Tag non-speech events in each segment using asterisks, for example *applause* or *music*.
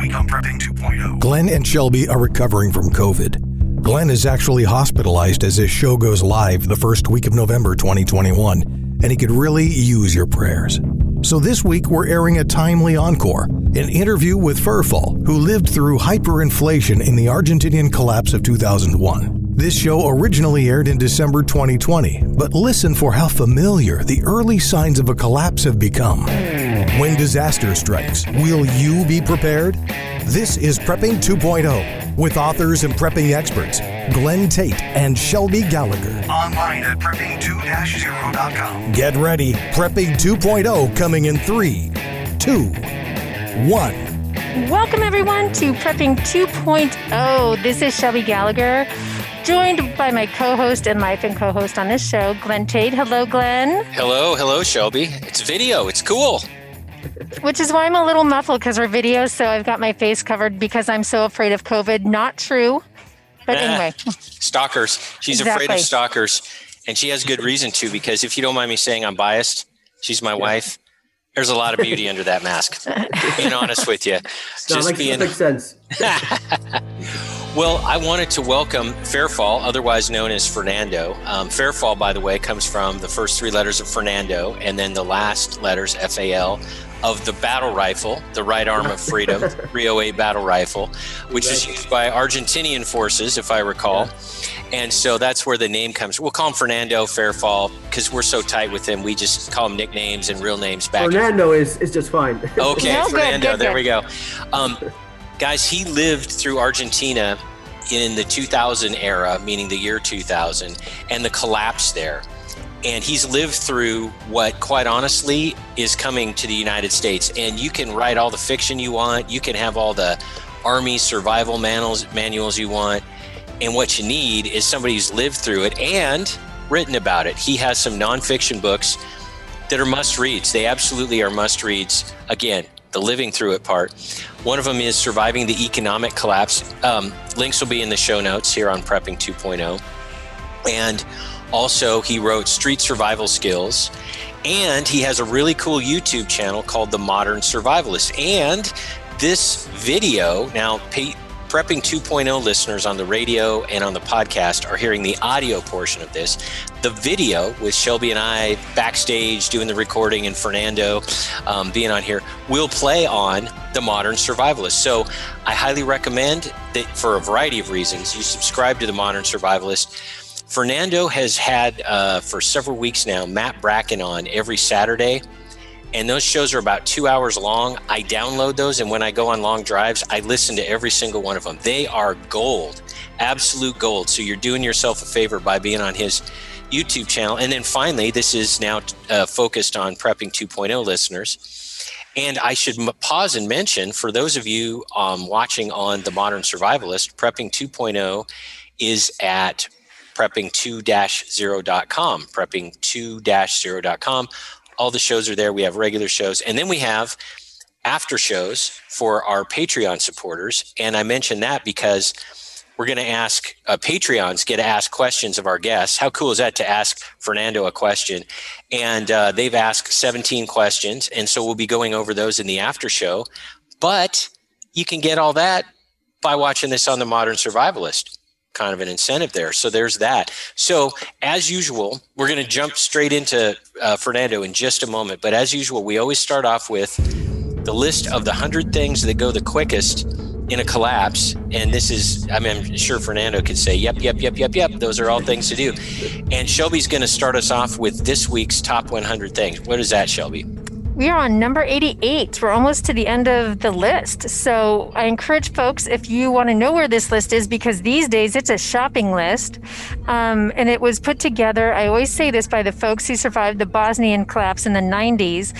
week Prepping 2.0. Glenn and Shelby are recovering from COVID. Glenn is actually hospitalized as his show goes live the first week of November 2021, and he could really use your prayers. So this week we're airing a timely encore, an interview with FerFAL, who lived through hyperinflation in the Argentinian collapse of 2001. This show originally aired in December 2020, but listen for how familiar the early signs of a collapse have become. When disaster strikes, will you be prepared? This is Prepping 2.0 with authors and prepping experts Glenn Tate and Shelby Gallagher. Online at prepping2-0.com. Get ready, Prepping 2.0 coming in 3, 2, 1. Welcome, everyone, to Prepping 2.0. This is Shelby Gallagher, joined by my co host and life and co host on this show, Glenn Tate. Hello, Glenn. Hello, hello, Shelby. It's video. It's cool. Which is why I'm a little muffled because we're video, so I've got my face covered because I'm so afraid of COVID. Not true. But Ah, anyway, Stalkers. She's afraid of stalkers. And she has good reason to, because if you don't mind me saying I'm biased, she's my wife. There's a lot of beauty under that mask. Being honest with you. No, Just makes, being makes sense. *laughs* Well, I wanted to welcome FerFAL, otherwise known as Fernando. Um, FerFAL, by the way, comes from the first three letters of Fernando and then the last letters, F A L, of the battle rifle, the right arm of freedom, *laughs* 308 battle rifle, which is used by Argentinian forces, if I recall. And so that's where the name comes. We'll call him Fernando FerFAL because we're so tight with him. We just call him nicknames and real names back Fernando is, is just fine. Okay, No, good, Fernando. good, there we go. Um, guys, he lived through Argentina in the 2000 era, meaning the year 2000, and the collapse there. And he's lived through what, quite honestly, is coming to the United States. And you can write all the fiction you want. You can have all the army survival manuals, manuals you want. And what you need is somebody who's lived through it and written about it. He has some nonfiction books that are must reads. They absolutely are must reads. Again, the living through it part. One of them is Surviving the Economic Collapse. Um, links will be in the show notes here on Prepping 2.0. And also, he wrote Street Survival Skills. And he has a really cool YouTube channel called The Modern Survivalist. And this video, now, pa- Prepping 2.0 listeners on the radio and on the podcast are hearing the audio portion of this. The video with Shelby and I backstage doing the recording and Fernando um, being on here will play on The Modern Survivalist. So I highly recommend that for a variety of reasons you subscribe to The Modern Survivalist. Fernando has had uh, for several weeks now Matt Bracken on every Saturday and those shows are about two hours long. I download those, and when I go on long drives, I listen to every single one of them. They are gold, absolute gold. So you're doing yourself a favor by being on his YouTube channel. And then finally, this is now uh, focused on Prepping 2.0 listeners. And I should m- pause and mention for those of you um, watching on The Modern Survivalist, Prepping 2.0 is at prepping2-0.com, prepping2-0.com. All the shows are there. We have regular shows. And then we have after shows for our Patreon supporters. And I mention that because we're going to ask uh, Patreons get to ask questions of our guests. How cool is that to ask Fernando a question? And uh, they've asked 17 questions. And so we'll be going over those in the after show. But you can get all that by watching this on the Modern Survivalist. Kind of an incentive there. So there's that. So, as usual, we're going to jump straight into uh, Fernando in just a moment. But as usual, we always start off with the list of the 100 things that go the quickest in a collapse. And this is, I mean, I'm sure Fernando could say, yep, yep, yep, yep, yep. Those are all things to do. And Shelby's going to start us off with this week's top 100 things. What is that, Shelby? We are on number 88. We're almost to the end of the list. So I encourage folks, if you want to know where this list is, because these days it's a shopping list. Um, and it was put together, I always say this, by the folks who survived the Bosnian collapse in the 90s.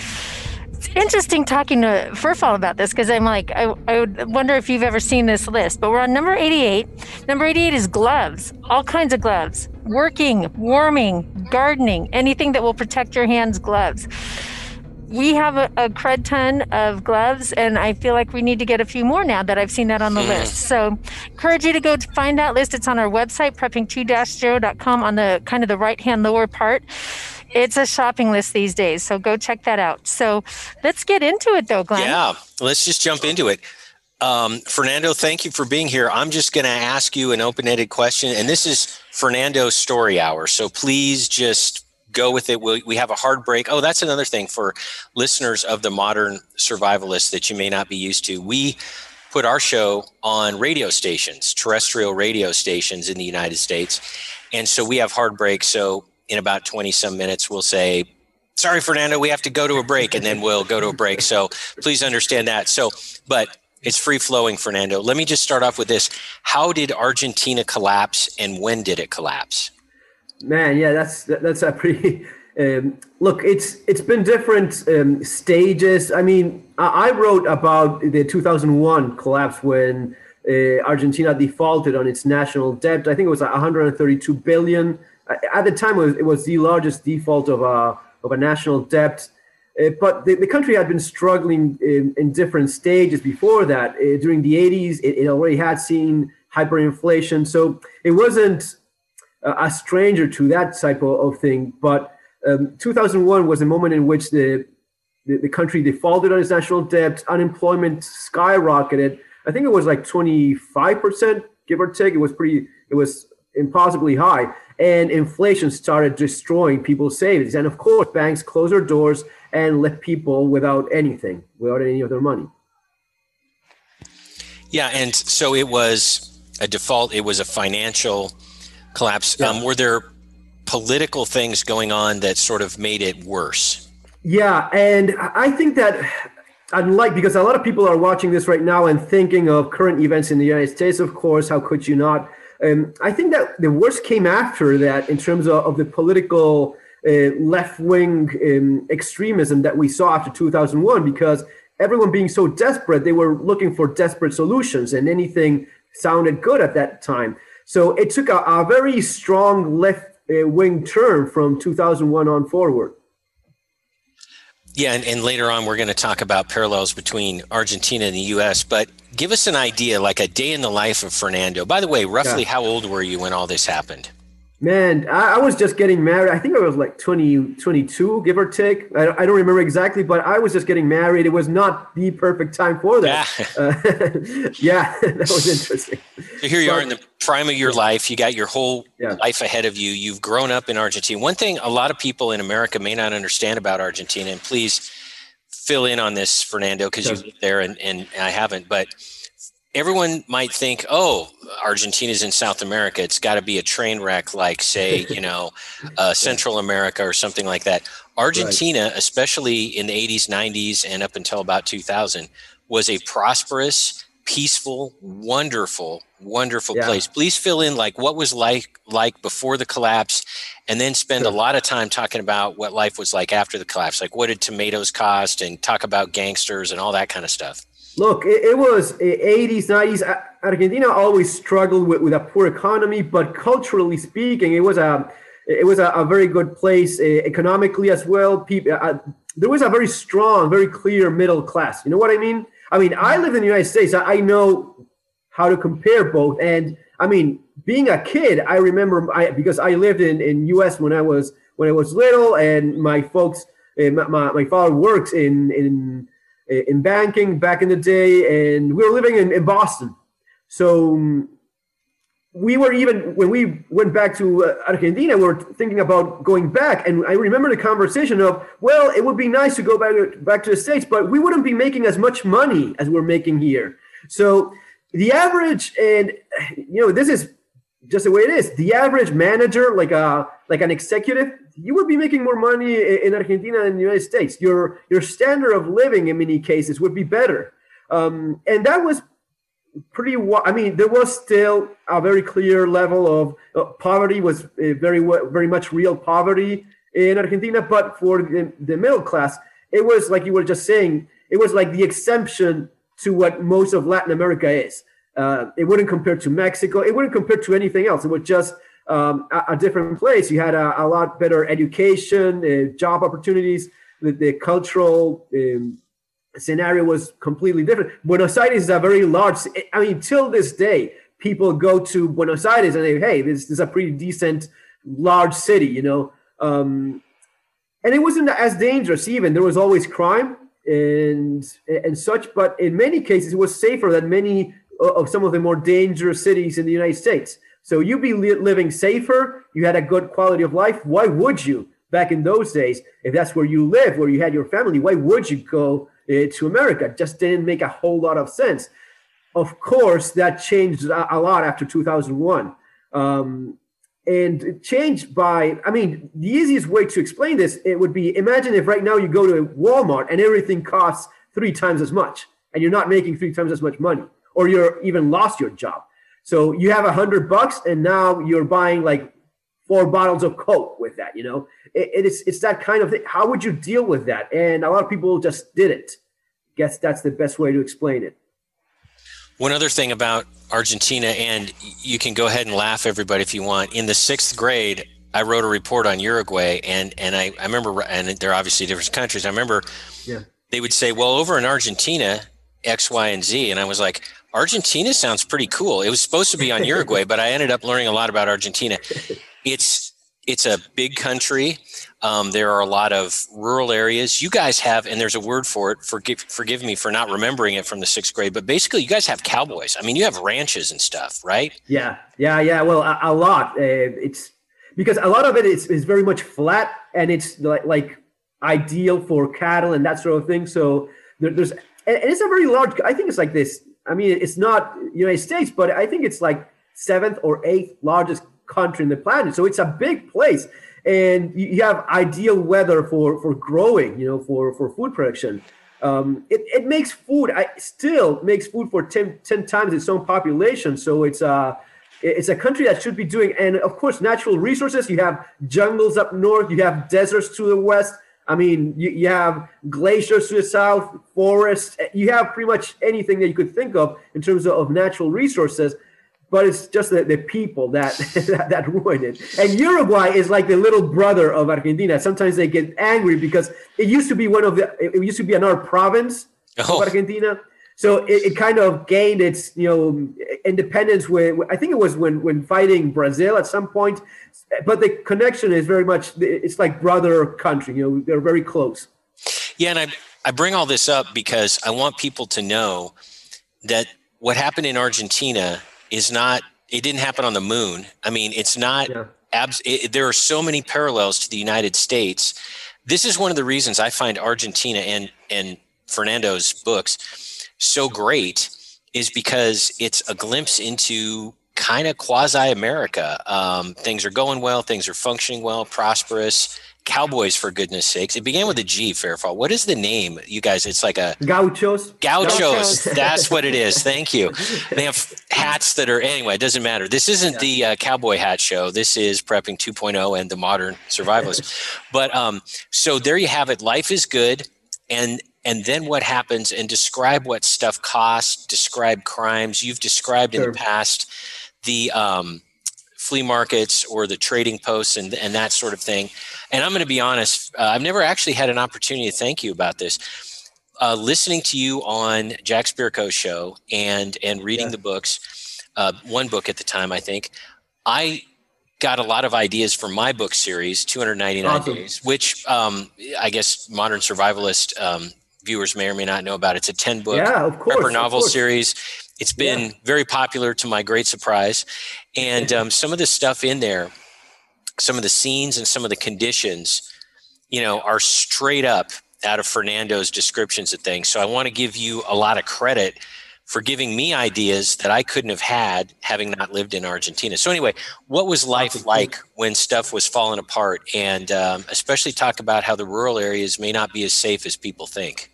It's interesting talking to FerFAL about this because I'm like, I, I would wonder if you've ever seen this list. But we're on number 88. Number 88 is gloves, all kinds of gloves, working, warming, gardening, anything that will protect your hands, gloves we have a, a crud ton of gloves, and I feel like we need to get a few more now that I've seen that on the list. So, encourage you to go to find that list. It's on our website, prepping2-0.com, on the kind of the right hand lower part. It's a shopping list these days, so go check that out. So, let's get into it though, Glenn. Yeah, let's just jump into it. Um, Fernando, thank you for being here. I'm just going to ask you an open ended question, and this is Fernando's story hour. So please just go with it. we we have a hard break. Oh, that's another thing for listeners of the modern survivalist that you may not be used to. We put our show on radio stations, terrestrial radio stations in the United States. And so we have hard breaks. So in about 20 some minutes, we'll say, sorry, Fernando, we have to go to a break and then we'll go to a break. So please understand that. So, but it's free flowing, Fernando. Let me just start off with this. How did Argentina collapse and when did it collapse? Man, yeah, that's that's a pretty *laughs* um, look, it's it's been different um, stages. I mean, I, I, wrote about the 2001 collapse when uh, Argentina defaulted on its national debt. I think it was 132 billion. At the time, it was, it was the largest default of a of a national debt. Uh, but the, the, country had been struggling in, in different stages before that. Uh, during the 80s, it, it, already had seen hyperinflation, so it wasn't a stranger to that type of, thing. But um, 2001 was a moment in which the, the, the country defaulted on its national debt, unemployment skyrocketed. I think it was like 25%, give or take. It was pretty, it was impossibly high. And inflation started destroying people's savings. And of course, banks closed their doors and left people without anything, without any of their money. Yeah. And so it was a default, it was a financial collapse. Yeah. Um, were there political things going on that sort of made it worse. Yeah, and I think that unlike because a lot of people are watching this right now and thinking of current events in the United States, of course, how could you not? Um, I think that the worst came after that in terms of, of the political uh, left wing um, extremism that we saw after 2001, because everyone being so desperate, they were looking for desperate solutions, and anything sounded good at that time. So it took a, a very strong left uh, wing turn from 2001 on forward. Yeah, and, and later on, we're going to talk about parallels between Argentina and the U.S. But give us an idea, like a day in the life of Fernando. By the way, roughly yeah. how old were you when all this happened? Man, I, I, was just getting married. I think I was like 20, 22, give or take. I, I, don't remember exactly, but I was just getting married. It was not the perfect time for that. Yeah, *laughs* uh, *laughs* yeah *laughs* that was interesting. So here you but, are in the prime of your life. You got your whole yeah. life ahead of you. You've grown up in Argentina. One thing a lot of people in America may not understand about Argentina, and please fill in on this, Fernando, because sure. you live there and, and I haven't, but – everyone might think, oh, Argentina's in South America. It's got to be a train wreck, like, say, you *laughs* know, uh, Central America or something like that. Argentina, right. especially in the 80s, 90s, and up until about 2000, was a prosperous, peaceful, wonderful, wonderful yeah. place. Please fill in like what was like like before the collapse, and then spend sure. a lot of time talking about what life was like after the collapse. Like what did tomatoes cost, and talk about gangsters and all that kind of stuff. Look, it, it, was 80s, 90s. Argentina always struggled with, with a poor economy, but culturally speaking, it was a it was a, a very good place uh, economically as well. People, uh, there was a very strong, very clear middle class. You know what I mean? I mean, I live in the United States. I, know how to compare both, and I mean, being a kid, I remember I, because I lived in in U.S. when I was when I was little, and my folks, uh, my, my father works in in in banking back in the day, and we were living in, in Boston. So um, we were even when we went back to uh, Argentina, we were thinking about going back. And I remember the conversation of, well, it would be nice to go back back to the states, but we wouldn't be making as much money as we're making here. So the average, and you know, this is just the way it is. The average manager, like a like an executive, you would be making more money in Argentina than the United States. Your your standard of living in many cases would be better, um, and that was pretty. I mean, there was still a very clear level of uh, poverty was uh, very very much real poverty in Argentina, but for the, the middle class, it was like you were just saying. It was like the exemption to what most of Latin America is. Uh, it wouldn't compare to Mexico. It wouldn't compare to anything else. It was just um, a, a, different place. You had a, a lot better education, uh, job opportunities. The, the cultural um, scenario was completely different. Buenos Aires is a very large. I mean, till this day, people go to Buenos Aires and they, hey, this, this is a pretty decent, large city, you know. Um, and it wasn't as dangerous even. There was always crime, and and such. But in many cases, it was safer than many of some of the more dangerous cities in the United States. So you'd be li- living safer. You had a good quality of life. Why would you back in those days, if that's where you live, where you had your family? Why would you go uh, to America? It just didn't make a whole lot of sense. Of course, that changed a, a lot after 2001. Um, and it changed by i mean the easiest way to explain this it would be imagine if right now you go to walmart and everything costs three times as much and you're not making three times as much money or you're even lost your job so you have a hundred bucks and now you're buying like four bottles of coke with that you know it, it's it's that kind of thing how would you deal with that and a lot of people just did it guess that's the best way to explain it one other thing about Argentina, and you can go ahead and laugh, everybody, if you want. In the sixth grade, I wrote a report on Uruguay, and and I, I remember, and they're obviously different countries. I remember yeah. they would say, "Well, over in Argentina, X, Y, and Z," and I was like, "Argentina sounds pretty cool." It was supposed to be on *laughs* Uruguay, but I ended up learning a lot about Argentina. It's it's a big country. Um, there are a lot of rural areas. You guys have, and there's a word for it. Forgive, forgive me for not remembering it from the sixth grade, but basically, you guys have cowboys. I mean, you have ranches and stuff, right? Yeah, yeah, yeah. Well, a, a lot. Uh, it's because a lot of it is, is very much flat, and it's like, like ideal for cattle and that sort of thing. So there, there's, and it's a very large. I think it's like this. I mean, it's not United States, but I think it's like seventh or eighth largest country in the planet. So it's a big place, and you have ideal weather for for growing. You know, for for food production. Um, it, it makes food. I still makes food for 10, 10 times its own population. So it's a it's a country that should be doing. And of course, natural resources. You have jungles up north. You have deserts to the west. I mean, you, you have glaciers to the south, forests. You have pretty much anything that you could think of in terms of, of natural resources but it's just the, the people that, *laughs* that, that ruin it. And Uruguay is like the little brother of Argentina. Sometimes they get angry because it used to be one of the it used to be another province oh. of Argentina. So it, it, kind of gained its you know independence when I think it was when when fighting Brazil at some point. But the connection is very much it's like brother country. You know they're very close. Yeah, and I I bring all this up because I want people to know that what happened in Argentina is not it didn't happen on the moon. I mean, it's not yeah. abs- it, there are so many parallels to the United States. This is one of the reasons I find Argentina and and Fernando's books so great is because it's a glimpse into kind of quasi America. Um, things are going well, things are functioning well, prosperous. Cowboys, for goodness sakes. It began with a G, Fairfax. What is the name, you guys? It's like a Gauchos. Gauchos. Gauchos. That's what it is. Thank you. *laughs* They have hats that are, anyway, it doesn't matter. This isn't yeah. the uh, cowboy hat show. This is Prepping 2.0 and the modern survivalist. *laughs* but um, so there you have it. Life is good. And and then what happens and describe what stuff costs describe crimes you've described sure. in the past the um, flea markets or the trading posts and, and that sort of thing and I'm going to be honest, uh, I've never actually had an opportunity to thank you about this. Uh, listening to you on Jack Spirko's show and and reading yeah. the books, uh, one book at the time, I think, I got a lot of ideas for my book series, 299 awesome. Days, which um, I guess modern survivalist um, viewers may or may not know about. It's a 10 book yeah, course, prepper novel series. It's been yeah. very popular to my great surprise. And um, some of the stuff in there some of the scenes and some of the conditions, you know, are straight up out of Fernando's descriptions of things. So I want to give you a lot of credit for giving me ideas that I couldn't have had having not lived in Argentina. So anyway, what was life like when stuff was falling apart, and um, especially talk about how the rural areas may not be as safe as people think.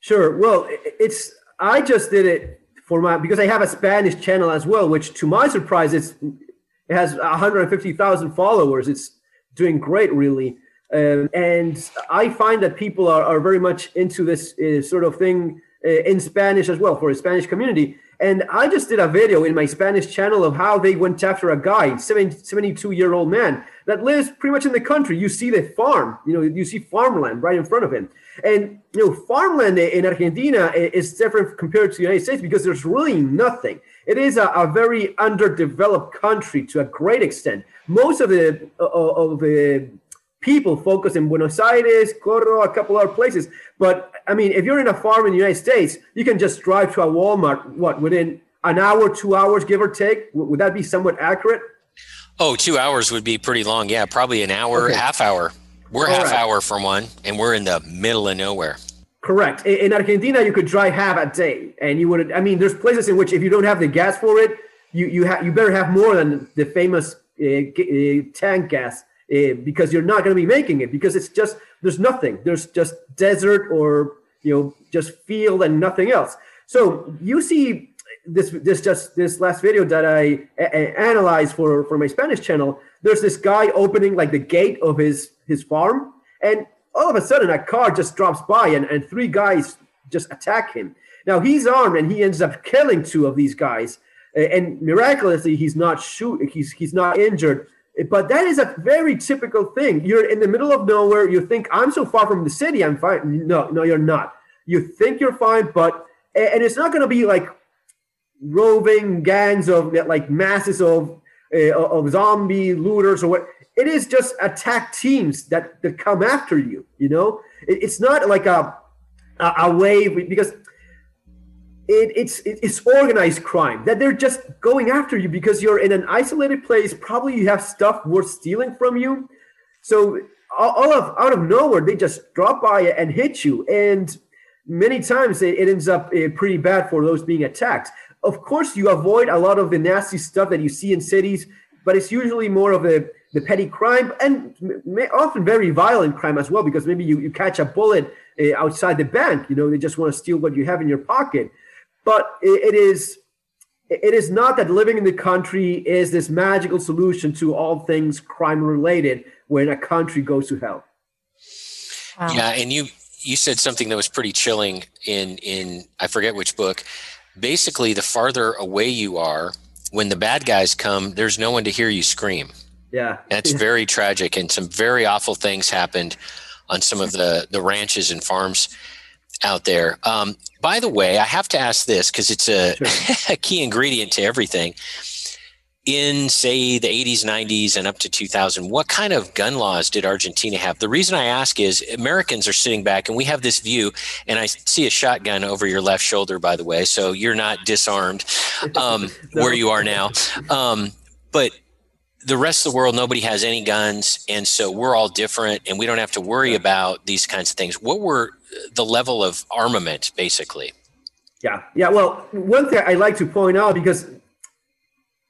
Sure. Well, it's I just did it for my because I have a Spanish channel as well, which to my surprise, it's it has 150,000 followers. It's doing great, really. Um, and I find that people are, are very much into this uh, sort of thing Uh, in Spanish as well for a Spanish community. And I just did a video in my Spanish channel of how they went after a guy, 72 year old man that lives pretty much in the country. You see the farm, you know, you see farmland right in front of him. And, you know, farmland in Argentina is different compared to the United States because there's really nothing. It is a, a very underdeveloped country to a great extent. Most of the of the people focus in Buenos Aires, Córdoba, a couple other places. But I mean, if you're in a farm in the United States, you can just drive to a Walmart, what, within an hour, two hours, give or take? Would that be somewhat accurate? Oh, two hours would be pretty long. Yeah, probably an hour, okay. half hour. We're All half right. hour from one, and we're in the middle of nowhere. Correct. In Argentina, you could drive half a day, and you would. I mean, there's places in which if you don't have the gas for it, you you have you better have more than the famous uh, uh, tank gas uh, because you're not going to be making it because it's just there's nothing. There's just desert or you know just field and nothing else. So you see this this just this last video that I a- analyzed for for my Spanish channel. There's this guy opening like the gate of his his farm, and all of a sudden a car just drops by, and, and three guys just attack him. Now he's armed, and he ends up killing two of these guys, and miraculously he's not shoot he's he's not injured. But that is a very typical thing. You're in the middle of nowhere. You think I'm so far from the city, I'm fine. No, no, you're not. You think you're fine, but and it's not going to be like roving gangs of like masses of uh, of zombie looters or what. It is just attack teams that that come after you. You know, it, it's not like a a, a wave because it, it's it's organized crime that they're just going after you because you're in an isolated place. Probably you have stuff worth stealing from you. So all of out of nowhere, they just drop by and hit you, and many times it, it ends up uh, pretty bad for those being attacked. Of course, you avoid a lot of the nasty stuff that you see in cities, but it's usually more of the, the petty crime and often very violent crime as well, because maybe you, you catch a bullet uh, outside the bank. You know, they just want to steal what you have in your pocket. But it, it is it is not that living in the country is this magical solution to all things crime related when a country goes to hell. Wow. Yeah, and you you said something that was pretty chilling in in I forget which book basically the farther away you are when the bad guys come there's no one to hear you scream yeah that's *laughs* very tragic and some very awful things happened on some of the the ranches and farms out there um, by the way i have to ask this because it's a, sure. *laughs* a key ingredient to everything in say the 80s 90s and up to 2000 what kind of gun laws did argentina have the reason i ask is americans are sitting back and we have this view and i see a shotgun over your left shoulder by the way so you're not disarmed *laughs* um, no. where you are now um, but the rest of the world nobody has any guns and so we're all different and we don't have to worry about these kinds of things. What were the level of armament basically? Yeah yeah well one thing i like to point out because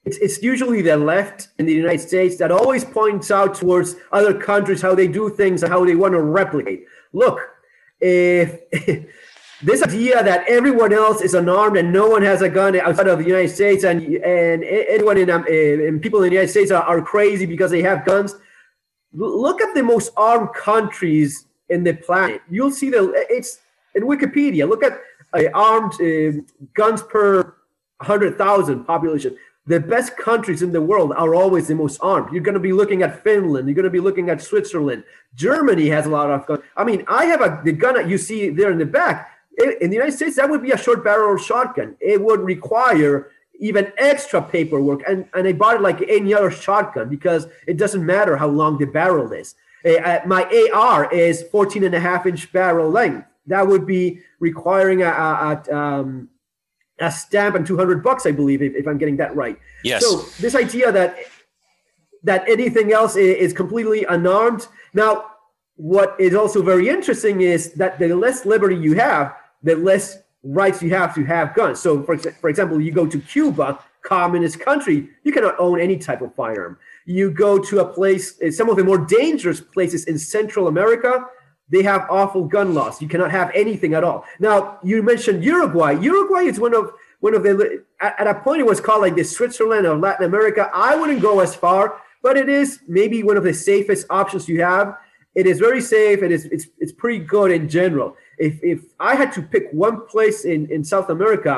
it's, it's usually the left in the United States that always points out towards other countries how they do things and how they want to replicate. Look, if *laughs* this idea that everyone else is unarmed and no one has a gun outside of the United States and and anyone in um, people in the United States are, are crazy because they have guns. Look at the most armed countries in the planet. You'll see the it's in Wikipedia. Look at uh, armed uh, guns per hundred thousand population the best countries in the world are always the most armed. You're going to be looking at Finland. You're going to be looking at Switzerland. Germany has a lot of guns. I mean, I have a the gun that you see there in the back. In the United States, that would be a short barrel shotgun. It would require even extra paperwork, and and I bought it like any other shotgun because it doesn't matter how long the barrel is. Uh, my AR is 14 and a half inch barrel length. That would be requiring a, a, a um, a stamp and 200 bucks, I believe, if, if I'm getting that right. Yes. So this idea that that anything else is completely unarmed. Now, what is also very interesting is that the less liberty you have, the less rights you have to have guns. So, for, for example, you go to Cuba, communist country, you cannot own any type of firearm. You go to a place, uh, some of the more dangerous places in Central America, they have awful gun laws. You cannot have anything at all. Now, you mentioned Uruguay. Uruguay is one of one of the at, at a point it was called like the Switzerland of Latin America. I wouldn't go as far, but it is maybe one of the safest options you have. It is very safe. It is it's it's pretty good in general. If if I had to pick one place in in South America,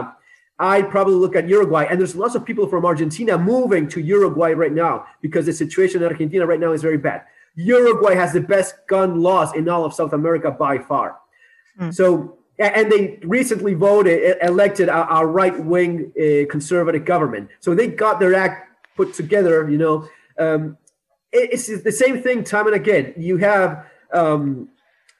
I'd probably look at Uruguay. And there's lots of people from Argentina moving to Uruguay right now because the situation in Argentina right now is very bad. Uruguay has the best gun laws in all of South America by far. Mm. So, and they recently voted, elected a, a right wing uh, conservative government. So they got their act put together, you know. Um, it's the same thing time and again. You have um,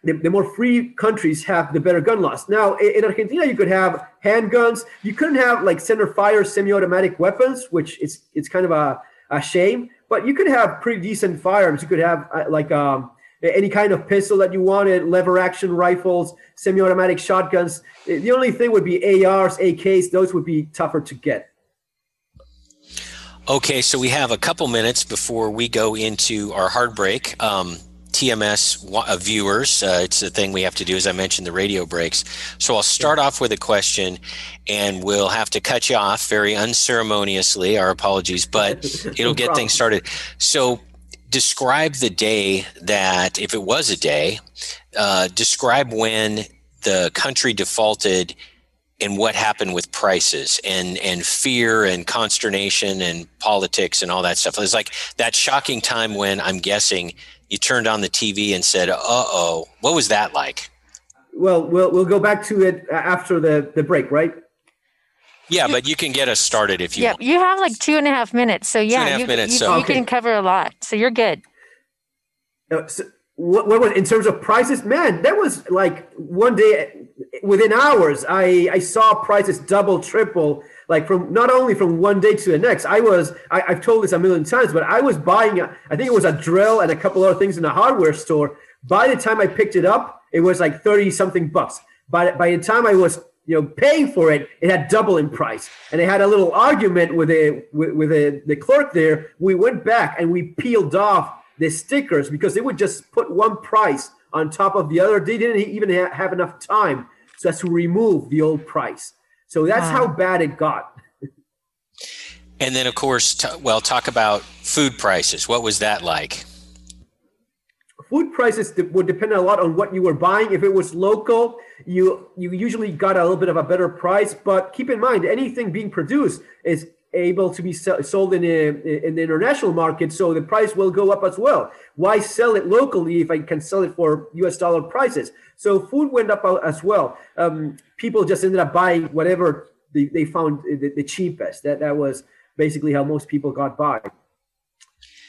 the, the, more free countries have the better gun laws. Now, in Argentina, you could have handguns. You couldn't have like center fire semi-automatic weapons, which is it's kind of a, a shame. But you could have pretty decent firearms. You could have uh, like um, any kind of pistol that you wanted, lever action rifles, semi-automatic shotguns. The only thing would be ARs, AKs. Those would be tougher to get. Okay, so we have a couple minutes before we go into our hard break. Um, TMS uh, viewers, uh, it's the thing we have to do, as I mentioned, the radio breaks. So I'll start off with a question, and we'll have to cut you off very unceremoniously. Our apologies, but *laughs* it'll get things started. So describe the day that, if it was a day, uh, describe when the country defaulted and what happened with prices and and fear and consternation and politics and all that stuff. It's like that shocking time when I'm guessing you turned on the TV and said, "Uh oh," what was that like? Well, we'll we'll go back to it after the the break, right? Yeah, but you can get us started if you. Yeah, want. you have like two and a half minutes, so yeah, two and a half you, minutes, you, so. you Okay. can cover a lot, so you're good. Uh, so what, what was in terms of prices? Man, that was like one day within hours. I I saw prices double, triple, like from not only from one day to the next. I was I, I've told this a million times, but I was buying. A, I think it was a drill and a couple other things in a hardware store. By the time I picked it up, it was like thirty something bucks. By by the time I was you know paying for it, it had double in price. And I had a little argument with a with, with a, the clerk there. We went back and we peeled off the stickers because they would just put one price on top of the other. They didn't even have enough time so as to remove the old price. So that's how bad it got. And then, of course, t- well, talk about food prices. What was that like? Food prices de- would depend a lot on what you were buying. If it was local, you you usually got a little bit of a better price. But keep in mind, anything being produced is able to be sell- sold in a, in the international market, so the price will go up as well. Why sell it locally if I can sell it for U.S. dollar prices? So food went up as well. Um, people just ended up buying whatever they, they found the, the cheapest. That that was basically how most people got by.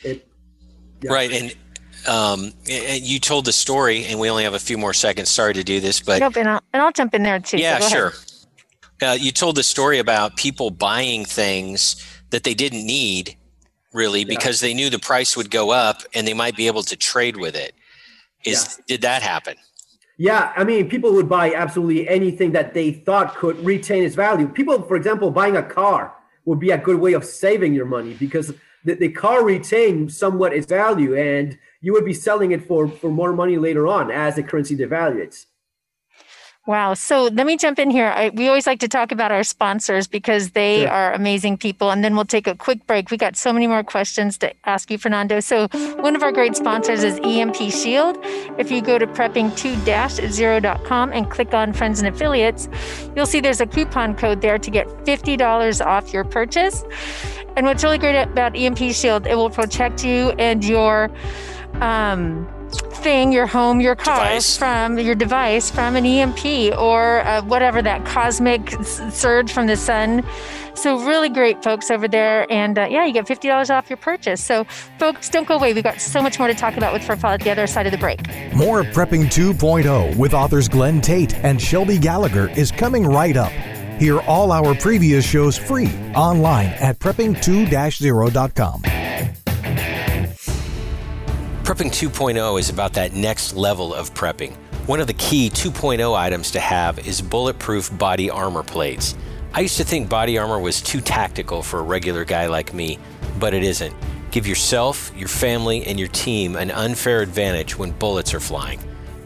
It, Yeah. Right, and um, and you told the story, and we only have a few more seconds. Sorry to do this, but Nope, and I'll, and I'll jump in there too. yeah, go ahead. sure. Uh, you told the story about people buying things that they didn't need, really, because they knew the price would go up, and they might be able to trade with it. Is did that happen? Yeah, I mean, people would buy absolutely anything that they thought could retain its value. People, for example, buying a car would be a good way of saving your money because the, the car retains somewhat its value and you would be selling it for, for more money later on as the currency devaluates. Wow. So let me jump in here. I, we always like to talk about our sponsors because they Sure. are amazing people. And then we'll take a quick break. We got so many more questions to ask you, Fernando. So one of our great sponsors is EMP Shield. If you go to prepping2-0.com and click on friends and affiliates, you'll see there's a coupon code there to get $50 off your purchase. And what's really great about EMP Shield, it will protect you and your um, thing, your home, your car Device. from your device from an EMP or uh, whatever that cosmic surge from the sun. So really great folks over there, and uh, yeah, you get fifty dollars off your purchase. So folks, don't go away. We've got so much more to talk about with FerFAL at the other side of the break. More of Prepping 2.0 with authors Glenn Tate and Shelby Gallagher is coming right up. Hear all our previous shows free online at prepping2-0.com. Prepping 2.0 is about that next level of prepping. One of the key 2.0 items to have is bulletproof body armor plates. I used to think body armor was too tactical for a regular guy like me, but it isn't. Give yourself, your family, and your team an unfair advantage when bullets are flying.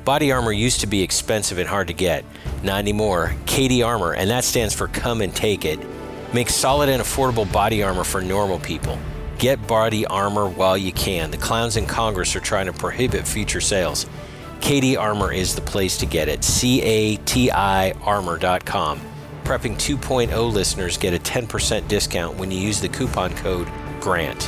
Body armor used to be expensive and hard to get. Not anymore. CATI Armor, and that stands for Come and Take It, makes solid and affordable body armor for normal people. Get body armor while you can. The clowns in Congress are trying to prohibit future sales. CATI Armor is the place to get it. C A T I armor.com. Prepping 2.0 listeners get a 10% discount when you use the coupon code GRANT.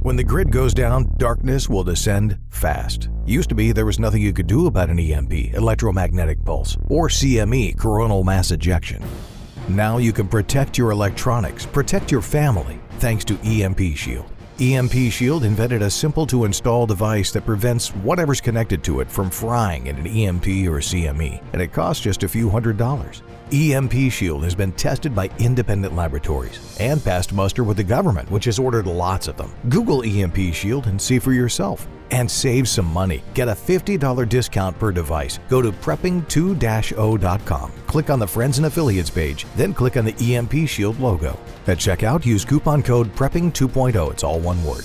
When the grid goes down, darkness will descend fast. Used to be there was nothing you could do about an EMP, electromagnetic pulse, or CME, coronal mass ejection. Now you can protect your electronics, protect your family, thanks to EMP Shield. EMP Shield invented a simple to install device that prevents whatever's connected to it from frying in an EMP or CME, and it costs just a few hundred dollars. EMP Shield has been tested by independent laboratories and passed muster with the government, which has ordered lots of them. Google EMP Shield and see for yourself. And save some money. Get a $50 discount per device. Go to prepping2-0.com. Click on the Friends and Affiliates page, then click on the EMP Shield logo. At checkout, use coupon code PREPPING 2.0. It's all one word.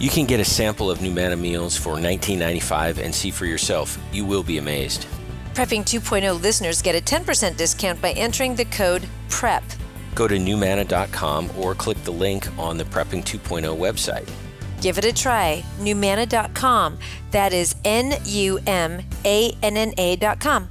You can get a sample of NuManna meals for $19.95 and see for yourself. You will be amazed. Prepping 2.0 listeners get a 10% discount by entering the code PREP. Go to numanna.com or click the link on the Prepping 2.0 website. Give it a try. Numanna.com. That is N U M A N N A.com.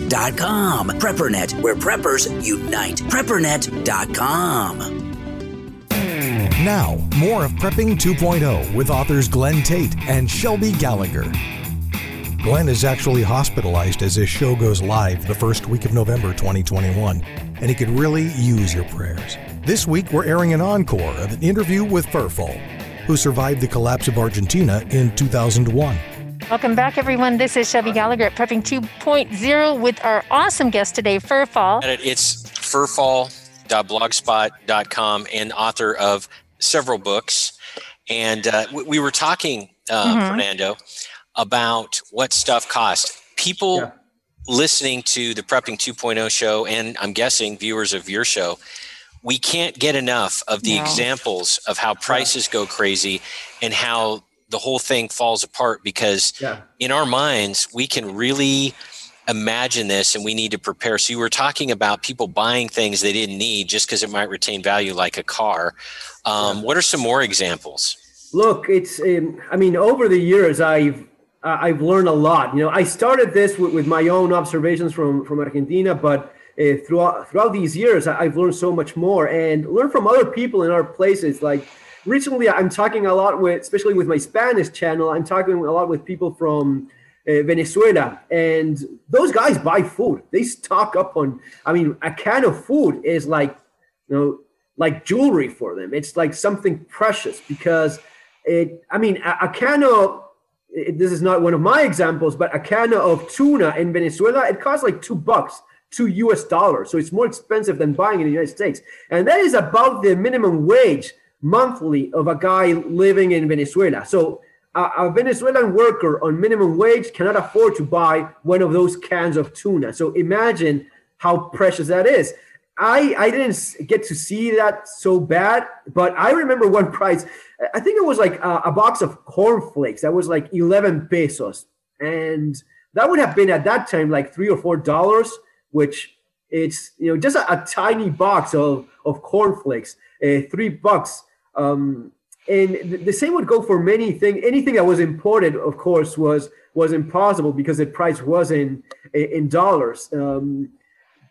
PrepperNet.com. PrepperNet, where preppers unite. PrepperNet.com. Now, more of Prepping 2.0 with authors Glenn Tate and Shelby Gallagher. Glenn is actually hospitalized as his show goes live the first week of November 2021, and he could really use your prayers. This week, we're airing an encore of an interview with FerFAL, who survived the collapse of Argentina in 2001. Welcome back, everyone. This is Shelby Gallagher at Prepping 2.0 with our awesome guest today, FerFAL. It's ferfal.blogspot.com and author of several books. And uh, we were talking, uh, mm-hmm. Fernando, about what stuff costs. People yeah. listening to the Prepping 2.0 show, and I'm guessing viewers of your show, we can't get enough of the no. examples of how prices go crazy and how the whole thing falls apart because yeah. in our minds we can really imagine this and we need to prepare. So you were talking about people buying things they didn't need just because it might retain value like a car. Um, yeah. what are some more examples? Look it's um, i mean over the years i've i've learned a lot. You know i started this with, with my own observations from from argentina but uh, throughout throughout these years i've learned so much more and learned from other people in our places. Like recently I'm talking a lot with, especially with my Spanish channel, I'm talking a lot with people from uh, Venezuela, and those guys buy food. They stock up on. I mean, a can of food is like, you know, like jewelry for them. It's like something precious because it. I mean, a, a can of. It, this is not one of my examples, but a can of tuna in Venezuela it costs like two bucks two US dollars. So it's more expensive than buying in the United States. And that is about the minimum wage monthly of a guy living in Venezuela. So a, a, Venezuelan worker on minimum wage cannot afford to buy one of those cans of tuna. So imagine how precious that is. I, I didn't get to see that so bad, but I remember one *laughs* price. I think it was like a, a box of cornflakes that was like 11 pesos. And that would have been at that time like three or four dollars, which it's, you know, just a, a tiny box of, of cornflakes, uh, three bucks um, and the same would go for many things. Anything that was imported, of course, was was impossible because the price was in in dollars. Um,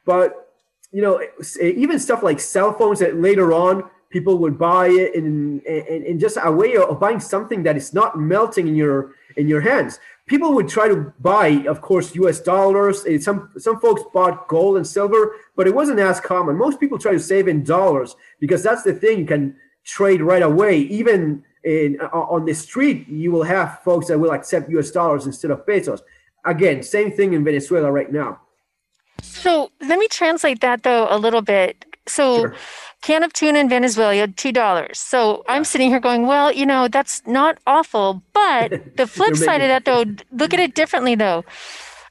but you know, even stuff like cell phones that later on people would buy it in, in, just a way of buying something that is not melting in your in your hands. People would try to buy, of course, U.S. dollars. Some some folks bought gold and silver, but it wasn't as common. Most people try to save in dollars because that's the thing you can trade right away. Even in on the street, you will have folks that will accept U.S. dollars instead of pesos. Again, same thing in Venezuela right now. So let me translate that though a little bit. So. Sure can of tuna in Venezuela, two dollars. So I'm sitting here going, well, you know, that's not awful. But *laughs* the flip side of that, though, look at it differently, though.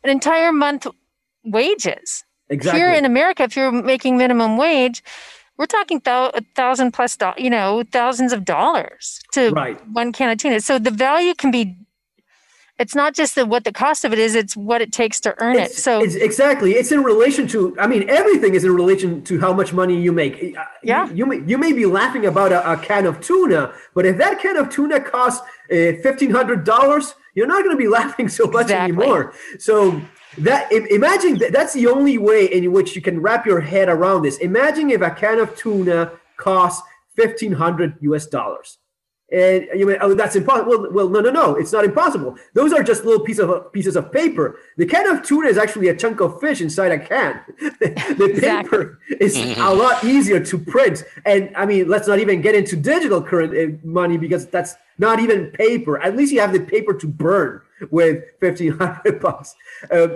An entire month wages. Exactly. Here in America, if you're making minimum wage, we're talking a thousand plus, do- you know, thousands of dollars to right. one can of tuna. So the value can be it's not just the, what the cost of it is it's what it takes to earn it's, it so it's exactly it's in relation to i mean everything is in relation to how much money you make yeah you, you may, you may be laughing about a, a, can of tuna but if that can of tuna costs uh, $1500 you're not going to be *laughs* laughing so much exactly. anymore so that imagine that that's the only way in which you can wrap your head around this imagine if a can of tuna costs 1500 us dollars and you may, oh, that's impossible. Well, well, no, no, no, it's not impossible. Those are just little pieces of pieces of paper. The can of tuna is actually a chunk of fish inside a can. *laughs* the, the exactly. paper is a lot easier to print. And I mean, let's not even get into digital current uh, money because that's not even paper. At least you have the paper to burn with fifteen hundred *laughs* bucks. Uh,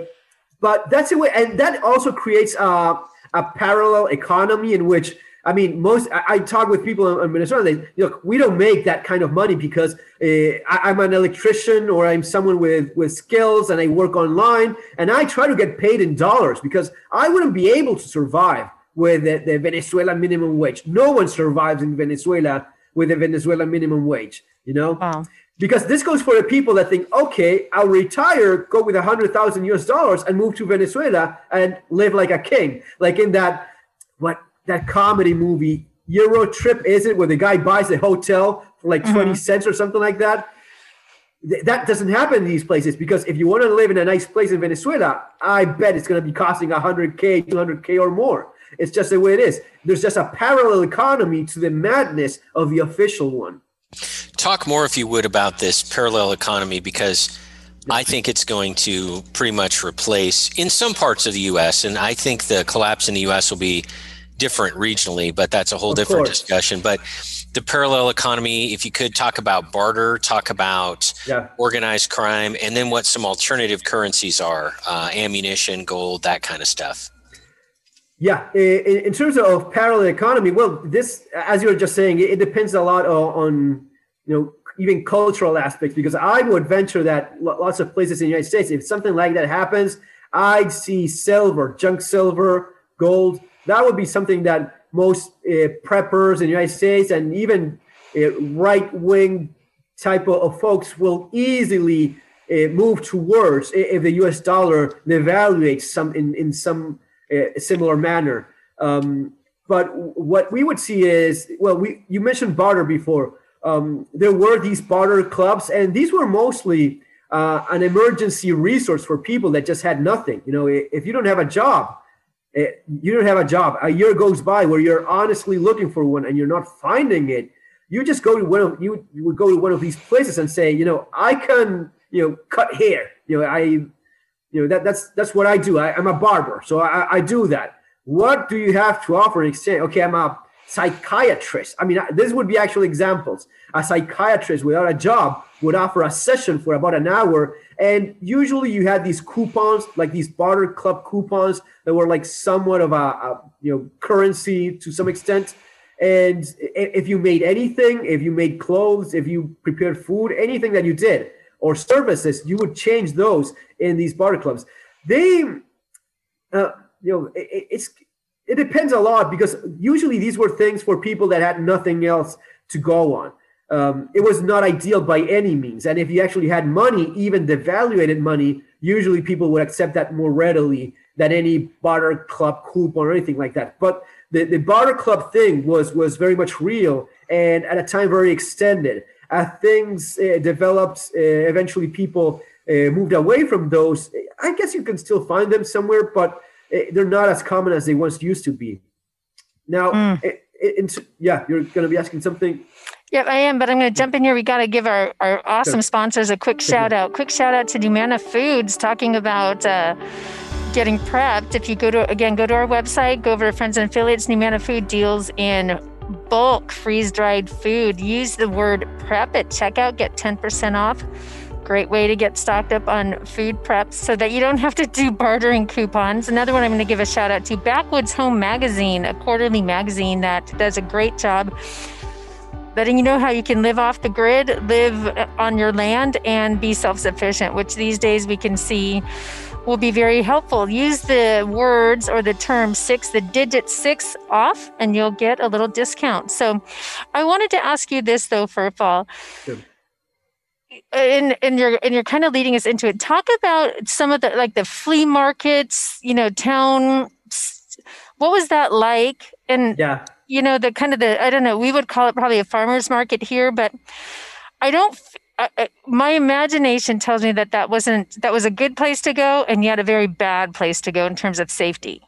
but that's the way, and that also creates a, a parallel economy in which I mean, most I, I talk with people in, Minnesota. They look, we don't make that kind of money because uh, I, am an electrician or I'm someone with with skills and I work online and I try to get paid in dollars because I wouldn't be able to survive with the, the Venezuelan minimum wage. No one survives in Venezuela with the Venezuelan minimum wage. You know. Wow. Because this goes for the people that think, okay, I'll retire, go with a hundred thousand US dollars, and move to Venezuela and live like a king, like in that what that comedy movie Euro Trip is it where the guy buys the hotel for like 20 mm-hmm. cents or something like that? Th- that doesn't happen in these places because if you want to live in a nice place in Venezuela, I bet it's going to be costing 100K, 200K or more. It's just the way it is. There's just a parallel economy to the madness of the official one. Talk more, if you would, about this parallel economy because I think it's going to pretty much replace in some parts of the U.S. And I think the collapse in the U.S. will be different regionally, but that's a whole of different course. discussion. But the parallel economy, if you could talk about barter, talk about yeah. organized crime, and then what some alternative currencies are uh, ammunition, gold, that kind of stuff. Yeah, in, in, terms of parallel economy, well, this, as you were just saying, it, it depends a lot on, you know, even cultural aspects, because I would venture that lots of places in the United States, if something like that happens, I'd see silver, junk silver, gold, that would be something that most uh, preppers in the United States and even uh, right wing type of, of, folks will easily uh, move towards if the US dollar devaluates some in, in some similar manner. Um, but what we would see is well, we you mentioned barter before. Um, there were these barter clubs, and these were mostly uh, an emergency resource for people that just had nothing. You know, if you don't have a job, Eh, you don't have a job. A year goes by where you're honestly looking for one and you're not finding it. You just go to one of you, you would go to one of these places and say, you know, I can, you know, cut hair. You know, I, you know, that that's that's what I do. I, am a barber, so I, I do that. What do you have to offer in exchange? Okay, I'm a psychiatrist. I mean, this would be actual examples. A psychiatrist without a job would offer a session for about an hour and usually you had these coupons, like these barter club coupons that were like somewhat of a, a you know currency to some extent. And if you made anything, if you made clothes, if you prepared food, anything that you did or services, you would change those in these barter clubs. They, uh, you know, it, it's it depends a lot because usually these were things for people that had nothing else to go on um, it was not ideal by any means. And if you actually had money, even devaluated money, usually people would accept that more readily than any barter club coupon or anything like that. But the, the barter club thing was was very much real and at a time very extended. As things uh, developed, uh, eventually people uh, moved away from those. I guess you can still find them somewhere, but they're not as common as they once used to be. Now, mm. it, yeah, you're going to be asking something. Yep, I am, but I'm going to jump in here. We got to give our, our awesome sponsors a quick shout out. Quick shout out to NuManna Foods talking about uh, getting prepped. If you go to, again, go to our website, go over to Friends and Affiliates, NuManna Food deals in bulk freeze dried food. Use the word prep at checkout, get 10% off. Great way to get stocked up on food preps so that you don't have to do bartering coupons. Another one I'm going to give a shout out to Backwoods Home Magazine, a quarterly magazine that does a great job letting you know how you can live off the grid, live uh, on your land, and be self sufficient, which these days we can see will be very helpful. Use the words or the term six, the digit six off, and you'll get a little discount. So I wanted to ask you this though, FerFAL. Good and and you're and you're kind of leading us into it talk about some of the like the flea markets you know town what was that like and yeah you know the kind of the i don't know we would call it probably a farmers market here but i don't I, my imagination tells me that that wasn't that was a good place to go and yet a very bad place to go in terms of safety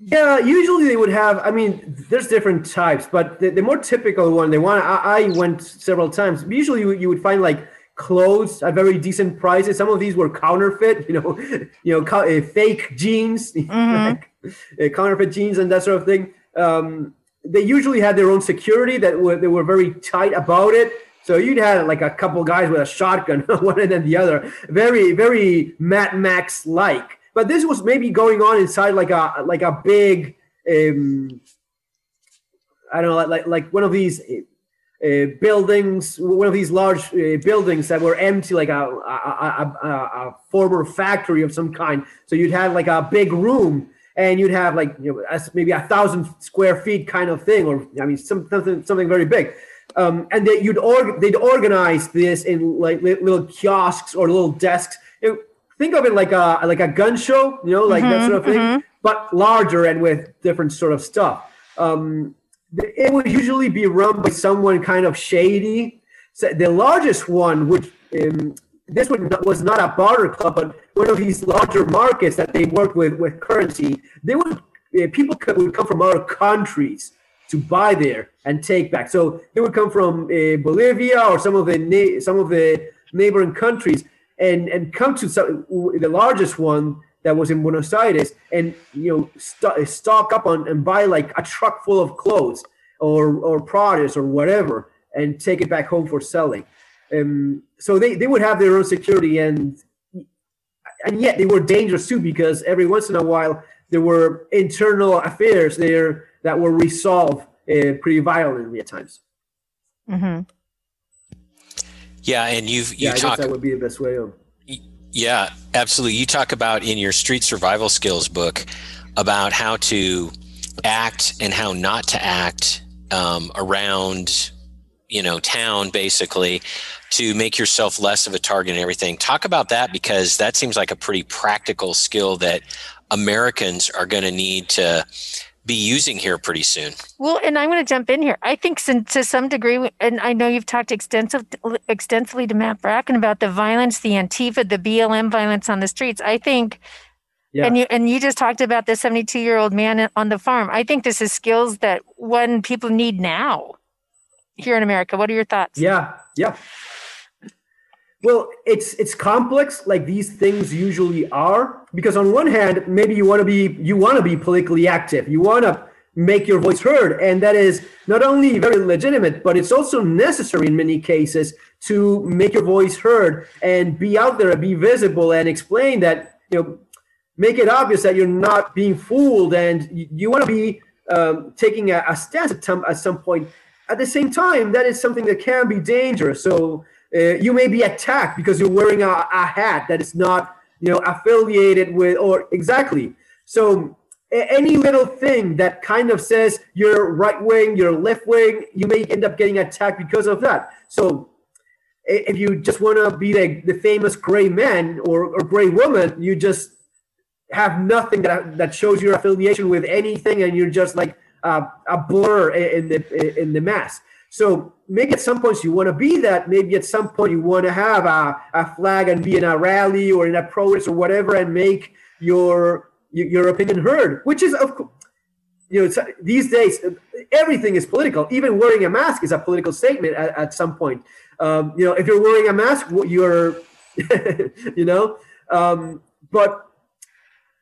yeah, usually they would have. I mean, there's different types, but the, the more typical one, they want. I, I went several times. Usually, you, you would find like clothes at very decent prices. Some of these were counterfeit, you know, *laughs* you know, uh, fake jeans, *laughs* mm-hmm. like, uh, counterfeit jeans and that sort of thing. Um, they usually had their own security that were they were very tight about it. So you'd had like a couple guys with a shotgun, *laughs* one and then the other, very very Mad Max like. But this was maybe going on inside like a like a big, um, I don't know, like like one of these uh, buildings, one of these large uh, buildings that were empty, like a, a, a, a, former factory of some kind. So you'd have like a big room, and you'd have like you know maybe a thousand square feet kind of thing, or I mean some, something something very big. Um, and they, you'd org- they'd organize this in like little kiosks or little desks. Know, think of it like a like a gun show, you know, like mm-hmm, that sort of thing, mm-hmm. but larger and with different sort of stuff. Um, it would usually be run by someone kind of shady. So the largest one, which um, this one was not a barter club, but one of these larger markets that they worked with with currency. They would uh, people could, would come from other countries to buy there and take back. So they would come from uh, Bolivia or some of the na- some of the neighboring countries and and come to some, the largest one that was in Buenos Aires and you know st- stock up on and buy like a truck full of clothes or or produce or whatever and take it back home for selling. Um, so they, they would have their own security and and yet they were dangerous too because every once in a while there were internal affairs there that were resolved uh, pretty violently at times. Mm-hmm. Yeah, and you've you yeah, talk that would be the best way of yeah, absolutely. You talk about in your street survival skills book about how to act and how not to act um, around, you know, town basically to make yourself less of a target and everything. Talk about that because that seems like a pretty practical skill that Americans are going to need to be using here pretty soon. Well, and I'm going to jump in here. I think some, to some degree, and I know you've talked extensive, extensively to Matt Bracken about the violence, the Antifa, the BLM violence on the streets. I think, yeah. and you and you just talked about the 72 year old man on the farm. I think this is skills that one people need now here in America. What are your thoughts? Yeah, yeah. Well, it's it's complex like these things usually are because on one hand, maybe you want to be you want to be politically active. You want to make your voice heard and that is not only very legitimate but it's also necessary in many cases to make your voice heard and be out there and be visible and explain that you know make it obvious that you're not being fooled and you, you want to be um, taking a, a stance at, some, at some point at the same time that is something that can be dangerous so uh, you may be attacked because you're wearing a, a, hat that is not you know affiliated with or exactly. So any little thing that kind of says you're right wing you're left wing you may end up getting attacked because of that. So if you just want to be the, the famous gray man or, or gray woman you just have nothing that, that shows your affiliation with anything and you're just like a, a blur in the in the mass so maybe at some points you want to be that. Maybe at some point you want to have a, a flag and be in a rally or in a protest or whatever and make your your opinion heard, which is of course you know, these days everything is political. Even wearing a mask is a political statement at, at some point. Um, you know, if you're wearing a mask, you're, *laughs* you know, um, but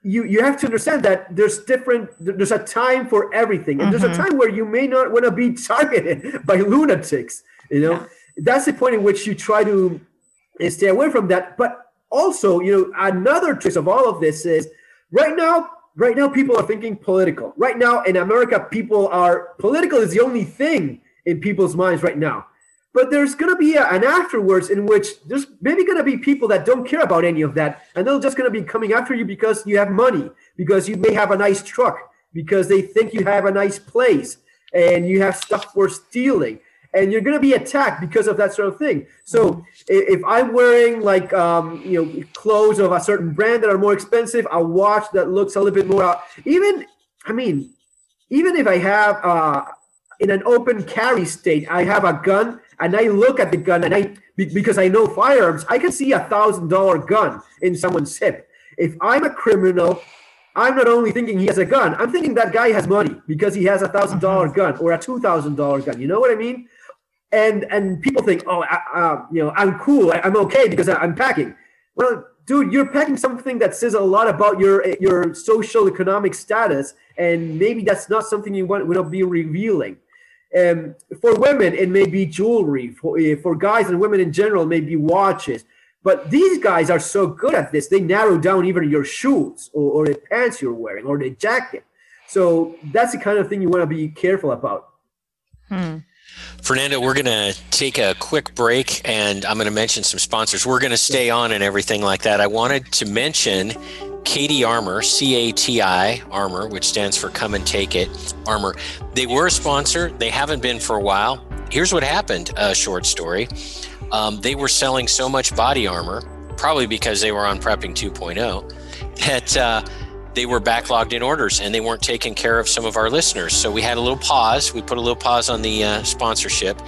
you you have to understand that there's different. There's a time for everything, and mm-hmm. there's a mm-hmm. time where you may not want to be *laughs* targeted by lunatics. You know, yeah. that's the point in which you try to stay away from that. But also, you know, another twist of all of this is right now right now people are thinking political. Right now in America, people are political is the only thing in people's minds right now. But there's going to be a, an afterwards in which there's maybe going to be people that don't care about any of that, and they're just going to be coming after you because you have money, because you may have a nice truck, because they think you have a nice place, and you have stuff for stealing and you're going to be attacked because of that sort of thing. So if I'm wearing like um, you know clothes of a certain brand that are more expensive, a watch that looks a little bit more, out, even I mean, even if I have uh, in an open carry state, I have a gun and I look at the gun and I because I know firearms, I can see a thousand dollar gun in someone's hip. If I'm a criminal, I'm not only thinking he has a gun, I'm thinking that guy has money because he has a thousand dollar gun or a two thousand dollar gun. You know what I mean? and and people think, oh, I, uh, you know, I'm cool, I, am okay because I, am packing. Well, dude, you're packing something that says a lot about your your social economic status, and maybe that's not something you want to be revealing. Um, for women, it may be jewelry. For uh, for guys and women in general, maybe watches. But these guys are so good at this; they narrow down even your shoes or, or the pants you're wearing or the jacket. So that's the kind of thing you want to be careful about. Hmm. Fernando, we're going to take a quick break and I'm going to mention some sponsors. We're going to stay on and everything like that. I wanted to mention CATI Armor, C A T I Armor, which stands for Come and Take It Armor. They were a sponsor, they haven't been for a while. Here's what happened a short story. Um, they were selling so much body armor, probably because they were on Prepping 2.0, *laughs* that uh, they were backlogged in orders and they weren't taking care of some of our listeners. So we had a little pause. We put a little pause on the uh, sponsorship.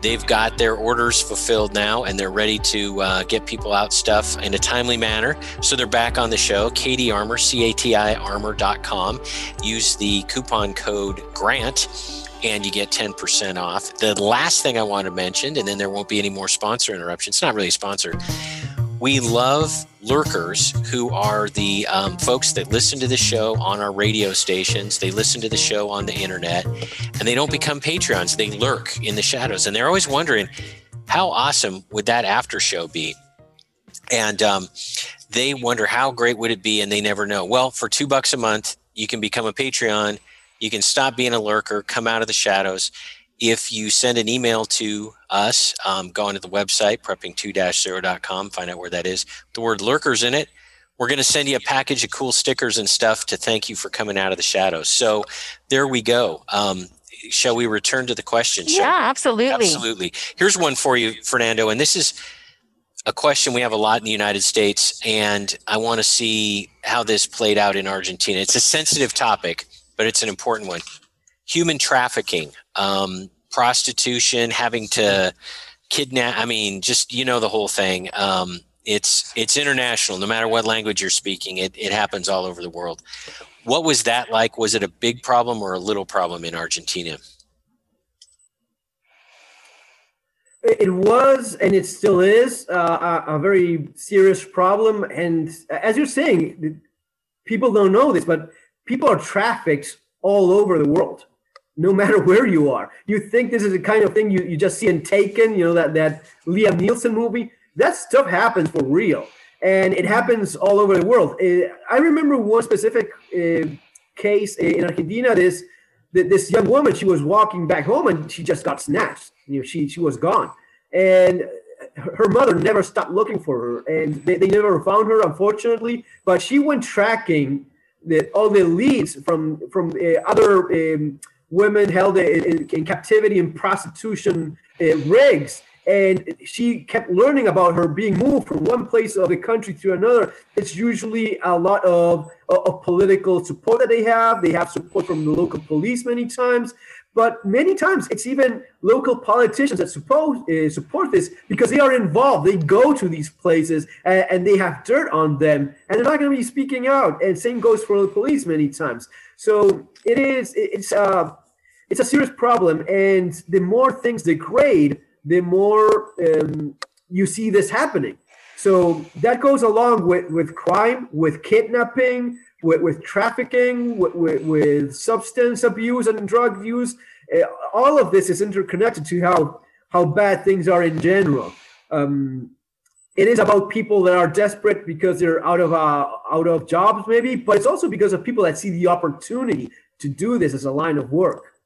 They've got their orders fulfilled now and they're ready to uh, get people out stuff in a timely manner. So they're back on the show. CATI Armor, C A T I armor.com. Use the coupon code GRANT and you get 10% off. The last thing I want to mention, and then there won't be any more sponsor interruptions. It's not really a sponsor. We love lurkers who are the um, folks that listen to the show on our radio stations. They listen to the show on the internet and they don't become Patreons. They lurk in the shadows and they're always wondering, how awesome would that after show be? And um, they wonder how great would it be and they never know. Well, for two bucks a month, you can become a Patreon. You can stop being a lurker, come out of the shadows, if you send an email to us, um, go onto the website, prepping2-0.com, find out where that is. The word lurkers in it. We're going to send you a package of cool stickers and stuff to thank you for coming out of the shadows. So there we go. Um, shall we return to the question? Yeah, absolutely. Absolutely. Here's one for you, Fernando. And this is a question we have a lot in the United States. And I want to see how this played out in Argentina. It's a sensitive topic, but it's an important one human trafficking, um, prostitution, having to kidnap. I mean, just you know the whole thing. Um, it's it's international. No matter what language you're speaking, it it happens all over the world. What was that like? Was it a big problem or a little problem in Argentina? It was, and it still is, uh, a, a, very serious problem. And as you're saying, people don't know this, but people are trafficked all over the world no matter where you are. You think this is the kind of thing you, you just see in Taken, you know, that, that Liam Neeson movie? That stuff happens for real. And it happens all over the world. Uh, I remember one specific uh, case in Argentina. This this young woman, she was walking back home and she just got snatched. You know, she she was gone, and her mother never stopped looking for her, and they, they never found her, unfortunately. But she went tracking the, all the leads from from uh, other um, women held in, in captivity in prostitution uh, rigs and she kept learning about her being moved from one place of the country to another. It's usually a lot of, of political support that they have. They have support from the local police many times, but many times it's even local politicians that suppose, uh, support this because they are involved. They go to these places and, and they have dirt on them, and they're not going to be speaking out. And same goes for the police many times. So it is it's uh, it's a serious problem, and the more things degrade, the more um, you see this happening. So that goes along with, with crime, with kidnapping, with, with trafficking, with, with, with, substance abuse and drug use. Uh, all of this is interconnected to how how bad things are in general. Um, it is about people that are desperate because they're out of uh, out of jobs, maybe, but it's also because of people that see the opportunity to do this as a line of work.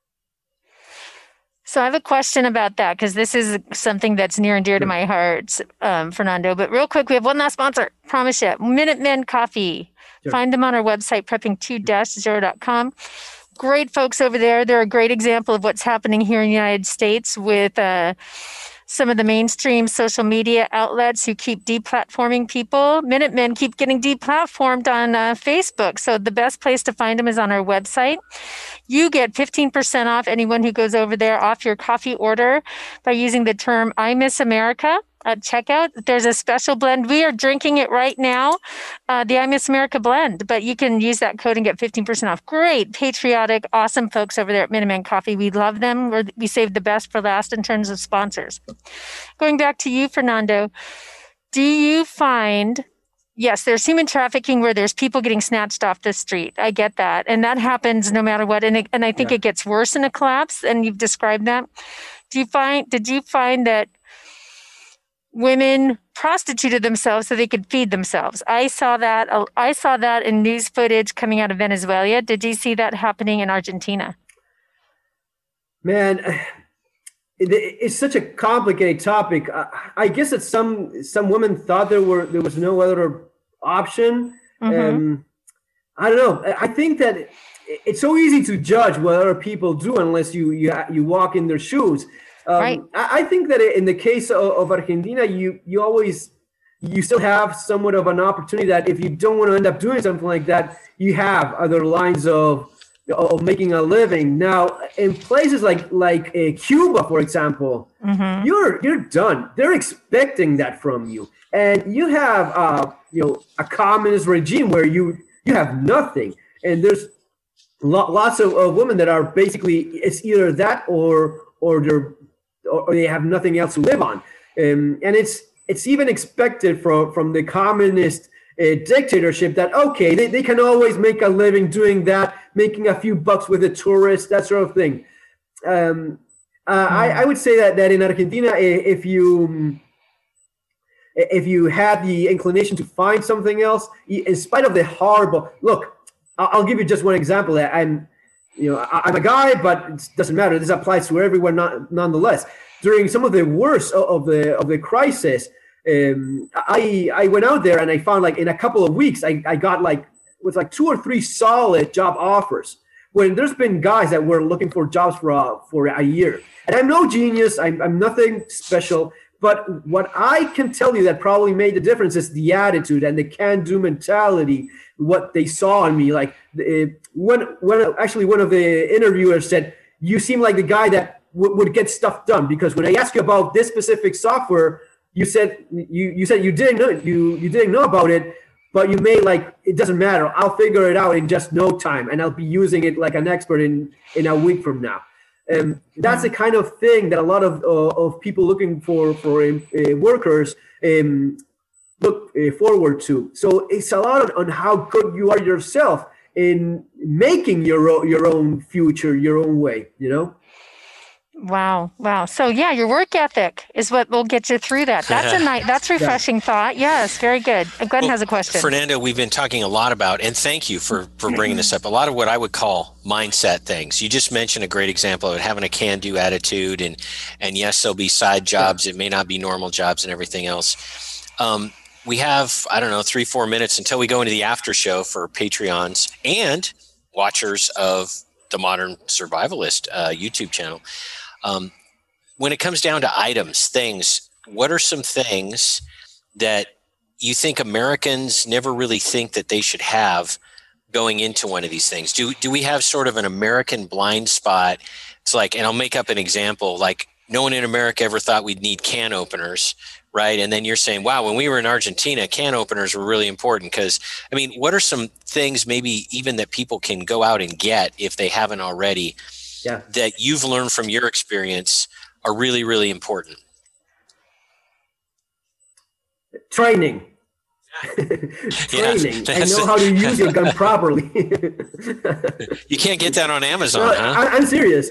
So I have a question about that because this is something that's near and dear to my heart, um, Fernando. But real quick, we have one last sponsor. Promise you, Minutemen Coffee. Sure. Find them on our website, prepping2-0.com. Great folks over there. They're a great example of what's happening here in the United States with uh, some of the mainstream social media outlets who keep deplatforming people. Minutemen keep getting deplatformed on uh, Facebook. So the best place to find them is on our website. You get 15% off anyone who goes over there off your coffee order by using the term I Miss America at checkout. There's a special blend. We are drinking it right now, uh, the I Miss America blend, but you can use that code and get 15% off. Great, patriotic, awesome folks over there at Minutemen Coffee. We love them. We're, we saved the best for last in terms of sponsors. Going back to you, Fernando, do you find yes, there's human trafficking where there's people getting snatched off the street. I get that. And that happens no matter what. And, it, and I think yeah. it gets worse in a collapse. And you've described that. Do you find, did you find that women prostituted themselves so they could feed themselves. I saw that. Uh, I saw that in news footage coming out of Venezuela. Did you see that happening in Argentina? Man, *sighs* it's such a complicated topic. I guess that some some women thought there were there was no other option. Mm-hmm. Um, I don't know. I think that it's so easy to judge what other people do unless you you you walk in their shoes. Um, right. I, I, think that in the case of, of, Argentina, you you always you still have somewhat of an opportunity that if you don't want to end up doing something like that, you have other lines of of making a living. Now, in places like like uh, Cuba, for example, mm-hmm. you're you're done. They're expecting that from you, and you have uh, you know a communist regime where you you have nothing, and there's lots of, of women that are basically it's either that or or they're or they have nothing else to live on. Um, and it's it's even expected from from the communist uh, dictatorship that okay they, they can always make a living doing that making a few bucks with the tourists that sort of thing. Um, uh, I, I would say that, that in argentina if you if you had the inclination to find something else in spite of the horrible look i'll give you just one example. I'm you know, I, am a guy, but it doesn't matter. This applies to everyone, not, nonetheless. During some of the worst of the of the crisis, um, I I went out there and I found like in a couple of weeks, I, I got like with like two or three solid job offers. When there's been guys that were looking for jobs for a, for a year, and I'm no genius, I'm, I'm nothing special. But what I can tell you that probably made the difference is the attitude and the can-do mentality. What they saw in me, like when eh, when actually one of the interviewers said, "You seem like the guy that w- would get stuff done." Because when I asked you about this specific software, you said you you said you didn't know you you didn't know about it, but you made like it doesn't matter. I'll figure it out in just no time, and I'll be using it like an expert in in a week from now. And that's the kind of thing that a lot of uh, of people looking for for uh, workers um, look uh, forward to. So it's a lot on, on how good you are yourself in making your your own future your own way. You know. Wow. Wow. So yeah, your work ethic is what will get you through that. That's a *laughs* nice, that's refreshing yeah. thought. Yes. Very good. Glen well, has a question. Fernando, we've been talking a lot about, and thank you for, for bringing this up, a lot of what I would call mindset things. You just mentioned a great example of having a can do attitude and, and yes, there'll be side jobs. Yeah. It may not be normal jobs and everything else. Um, we have, I don't know, three, four minutes until we go into the after show for Patreons and watchers of the Modern Survivalist uh, YouTube channel. Um, when it comes down to items, things, what are some things that you think Americans never really think that they should have, going into one of these things? Do do we have sort of an American blind spot? It's like, and I'll make up an example. Like, no one in America ever thought we'd need can openers, right? And then you're saying, wow, when we were in Argentina, can openers were really important because, I mean, what are some things maybe even that people can go out and get if they haven't already? Yeah. That you've learned from your experience are really, really important. Training. *laughs* Training. I know how to use your gun properly. *laughs* you can't get that on Amazon, no, huh? I, am serious.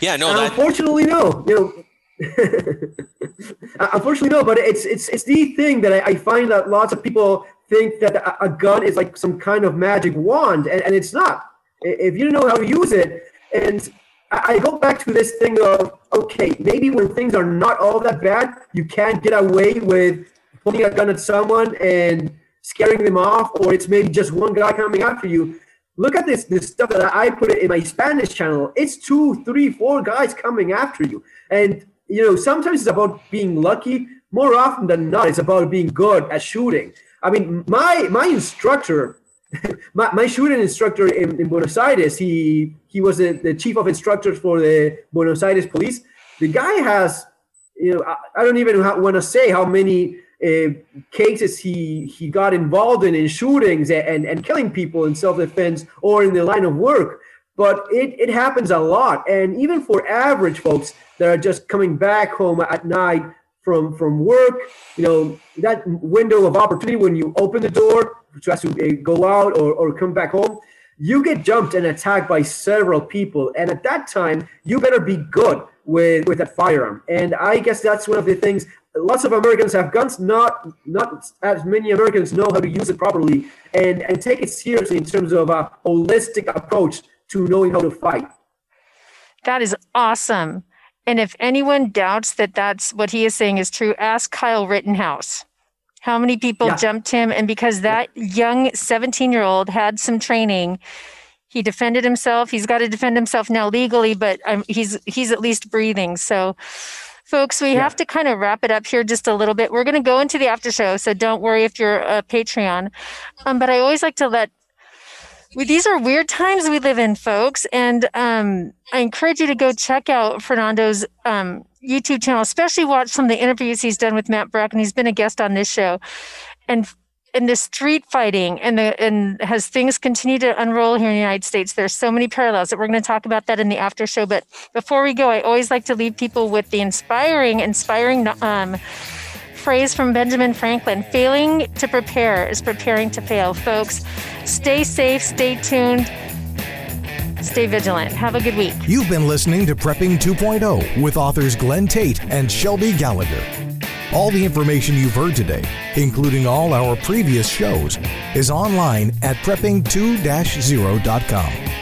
Yeah, no. That... Unfortunately, no. You know, *laughs* unfortunately, no. But it's it's it's the thing that I, I find that lots of people think that a, a, gun is like some kind of magic wand, and, and it's not. If you know how to use it, and I go back to this thing of okay, maybe when things are not all that bad, you can't get away with pointing a gun at someone and scaring them off, or it's maybe just one guy coming after you. Look at this this stuff that I put in my Spanish channel. It's two, three, four guys coming after you, and you know sometimes it's about being lucky. More often than not, it's about being good at shooting. I mean, my my instructor *laughs* my, my shooting instructor in, in, Buenos Aires, he he was the, the chief of instructors for the Buenos Aires police. The guy has, you know, I, I don't even want to say how many uh, cases he he got involved in in shootings and, and killing people in self-defense or in the line of work. But it, it happens a lot. And even for average folks that are just coming back home at night from from work, you know, that window of opportunity when you open the door try to uh, go out or, or come back home, you get jumped and attacked by several people. And at that time, you better be good with, with that firearm. And I guess that's one of the things. Lots of Americans have guns, not not as many Americans know how to use it properly and, and take it seriously in terms of a holistic approach to knowing how to fight. That is awesome. And if anyone doubts that that's what he is saying is true, ask Kyle Rittenhouse. How many people yeah. jumped him? And because that young 17 year old had some training he defended himself. He's got to defend himself now legally but um, he's he's at least breathing. So folks we yeah. have to kind of wrap it up here just a little bit. We're going to go into the after show so don't worry if you're a patreon. Um, but i always like to let these are weird times we live in folks and um, i encourage you to go check out fernando's um, YouTube channel, especially watch some of the interviews he's done with Matt Brack, and he's been a guest on this show. And in the street fighting and the and as things continue to unroll here in the United States, there's so many parallels that we're going to talk about that in the after show. But before we go, I always like to leave people with the inspiring, inspiring um, phrase from Benjamin Franklin: "Failing to prepare is preparing to fail." Folks, stay safe, stay tuned. Stay vigilant. Have a good week. You've been listening to Prepping 2.0 with authors Glen Tate and Shelby Gallagher. All the information you've heard today, including all our previous shows, is online at prepping2-0.com.